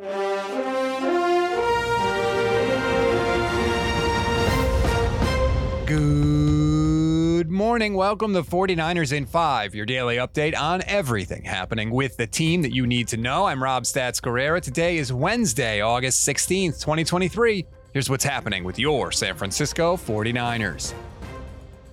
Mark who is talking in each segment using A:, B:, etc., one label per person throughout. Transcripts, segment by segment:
A: Good morning. Welcome to 49ers in 5, your daily update on everything happening with the team that you need to know. I'm Rob Stats Guerrera. Today is Wednesday, August 16th, 2023. Here's what's happening with your San Francisco 49ers.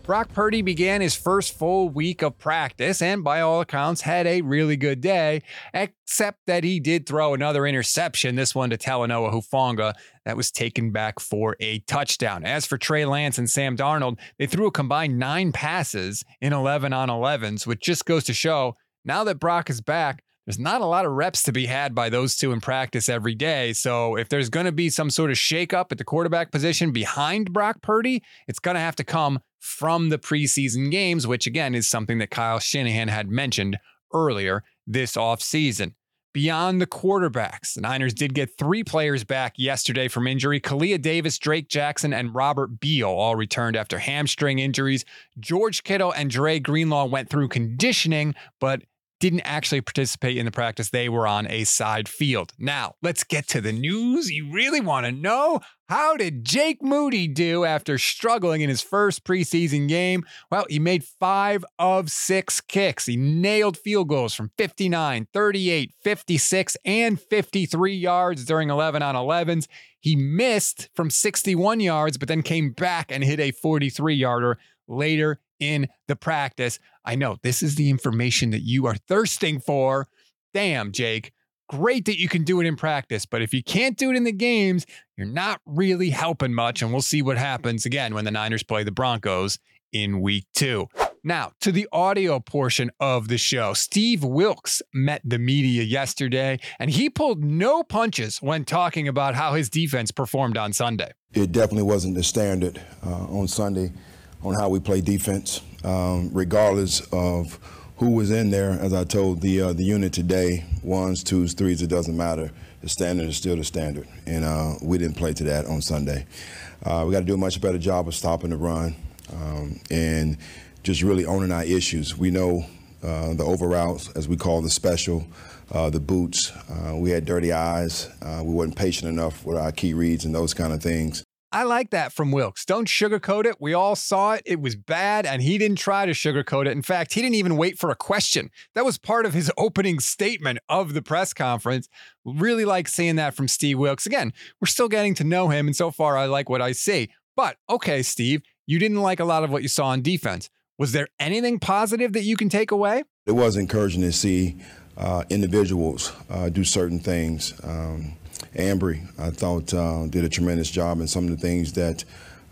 A: Brock Purdy began his first full week of practice and, by all accounts, had a really good day, except that he did throw another interception, this one to Talanoa Hufanga, that was taken back for a touchdown. As for Trey Lance and Sam Darnold, they threw a combined nine passes in 11 on 11s, which just goes to show now that Brock is back, there's not a lot of reps to be had by those two in practice every day. So if there's going to be some sort of shakeup at the quarterback position behind Brock Purdy, it's going to have to come from the preseason games, which again is something that Kyle Shanahan had mentioned earlier this offseason. Beyond the quarterbacks, the Niners did get three players back yesterday from injury. Kalia Davis, Drake Jackson, and Robert Beal all returned after hamstring injuries. George Kittle and Dre Greenlaw went through conditioning, but didn't actually participate in the practice. They were on a side field. Now, let's get to the news. You really want to know? How did Jake Moody do after struggling in his first preseason game? Well, he made five of six kicks. He nailed field goals from 59, 38, 56, and 53 yards during 11 on 11s. He missed from 61 yards, but then came back and hit a 43 yarder later in the practice. I know this is the information that you are thirsting for. Damn, Jake. Great that you can do it in practice, but if you can't do it in the games, you're not really helping much. And we'll see what happens again when the Niners play the Broncos in week two. Now, to the audio portion of the show. Steve Wilks met the media yesterday, and he pulled no punches when talking about how his defense performed on Sunday.
B: It definitely wasn't the standard uh, on Sunday on how we play defense, um, regardless of who was in there. As I told the uh, the unit today, ones, twos, threes, it doesn't matter. The standard is still the standard, and uh, we didn't play to that on Sunday. Uh, we got to do a much better job of stopping the run um, and just really owning our issues. We know uh, the over routes, as we call the special, uh, the boots. Uh, we had dirty eyes. we weren't patient enough with our key reads and those kind of things.
A: I like that from Wilks. Don't sugarcoat it. We all saw it. It was bad, and he didn't try to sugarcoat it. In fact, he didn't even wait for a question. That was part of his opening statement of the press conference. Really like seeing that from Steve Wilks. Again, we're still getting to know him, and so far, I like what I see. But okay, Steve, you didn't like a lot of what you saw on defense. Was there anything positive that you can take away?
B: It was encouraging to see uh, individuals uh, do certain things. Um, Ambry, I thought, uh, did a tremendous job in some of the things that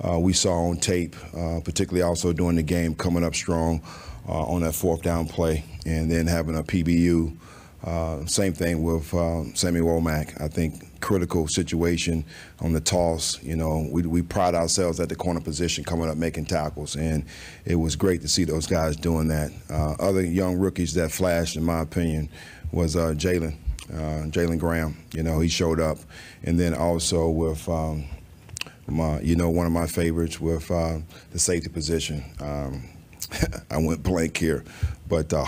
B: uh, we saw on tape, uh, particularly also during the game, coming up strong uh, on that fourth down play, and then having a PBU. Uh, same thing with uh, Sammy Womack. I think critical situation on the toss. You know, we, we pride ourselves at the corner position coming up making tackles, and it was great to see those guys doing that. other young rookies that flashed, in my opinion, was Jalen uh, Jalen Graham. You know, he showed up, and then also with. Um, my, you know, one of my favorites with uh, the safety position. Um, I went blank here, but uh.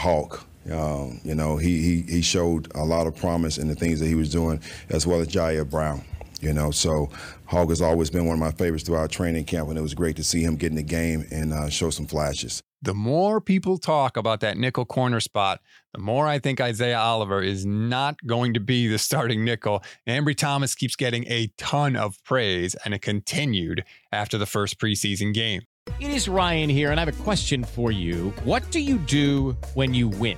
B: Um, you know, he, he he showed a lot of promise in the things that he was doing, as well as Ji'Ayir Brown. You know, so Hawk has always been one of my favorites throughout training camp, and it was great to see him get in the game and uh, show some flashes.
A: The more people talk about that nickel corner spot, the more I think Isaiah Oliver is not going to be the starting nickel. Ambry Thomas keeps getting a ton of praise, and it continued after the first preseason game.
C: It is Ryan here, and I have a question for you. What do you do when you win?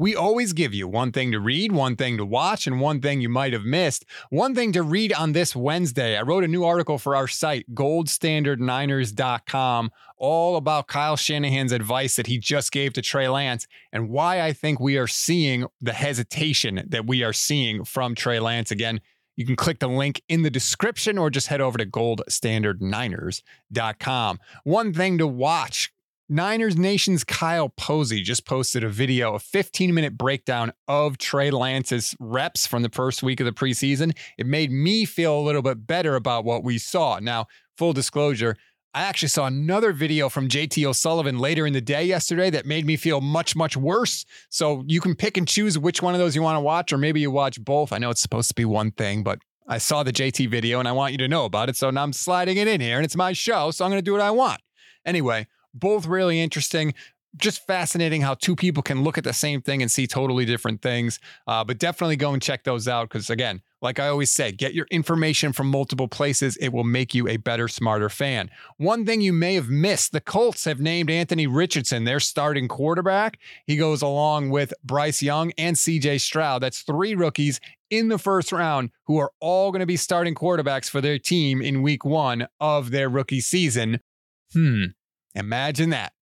A: We always give you one thing to read, one thing to watch, and one thing you might have missed. One thing to read on this Wednesday. I wrote a new article for our site, goldstandardniners.com, all about Kyle Shanahan's advice that he just gave to Trey Lance and why I think we are seeing the hesitation that we are seeing from Trey Lance. Again, you can click the link in the description or just head over to goldstandardniners.com. One thing to watch Niners Nation's Kyle Posey just posted a video, a 15 minute breakdown of Trey Lance's reps from the first week of the preseason. It made me feel a little bit better about what we saw. Now, full disclosure, I actually saw another video from JT O'Sullivan later in the day yesterday that made me feel much, much worse. So you can pick and choose which one of those you want to watch, or maybe you watch both. I know it's supposed to be one thing, but I saw the JT video and I want you to know about it. So now I'm sliding it in here and it's my show. So I'm going to do what I want. Anyway, both really interesting. Just fascinating how two people can look at the same thing and see totally different things. Uh, but definitely go and check those out because, again, like I always say, get your information from multiple places. It will make you a better, smarter fan. One thing you may have missed the Colts have named Anthony Richardson their starting quarterback. He goes along with Bryce Young and CJ Stroud. That's three rookies in the first round who are all going to be starting quarterbacks for their team in week one of their rookie season. Hmm. Imagine that.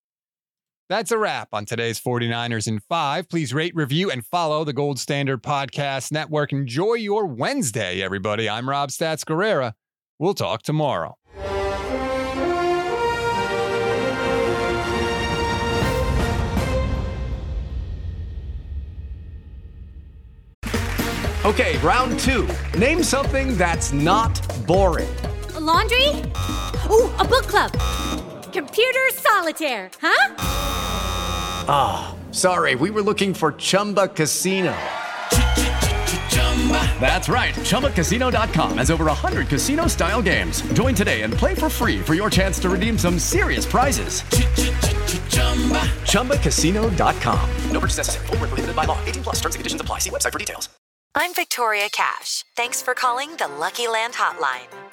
A: That's a wrap on today's 49ers in 5. Please rate, review, and follow the Gold Standard Podcast Network. Enjoy your Wednesday, everybody. I'm Rob Stats Guerrera. We'll talk tomorrow.
D: Okay, round two. Name something that's not boring.
E: A laundry? Ooh, a book club Computer solitaire, huh?
D: Ah, oh, sorry. We were looking for Chumba Casino. That's right. ChumbaCasino.com has over 100 casino style games. Join today and play for free for your chance to redeem some serious prizes. ChumbaCasino.com.
F: No purchase necessary. Full prohibited by law. 18 plus terms and conditions apply. See website for details.
G: I'm Victoria Cash. Thanks for calling the Lucky Land Hotline.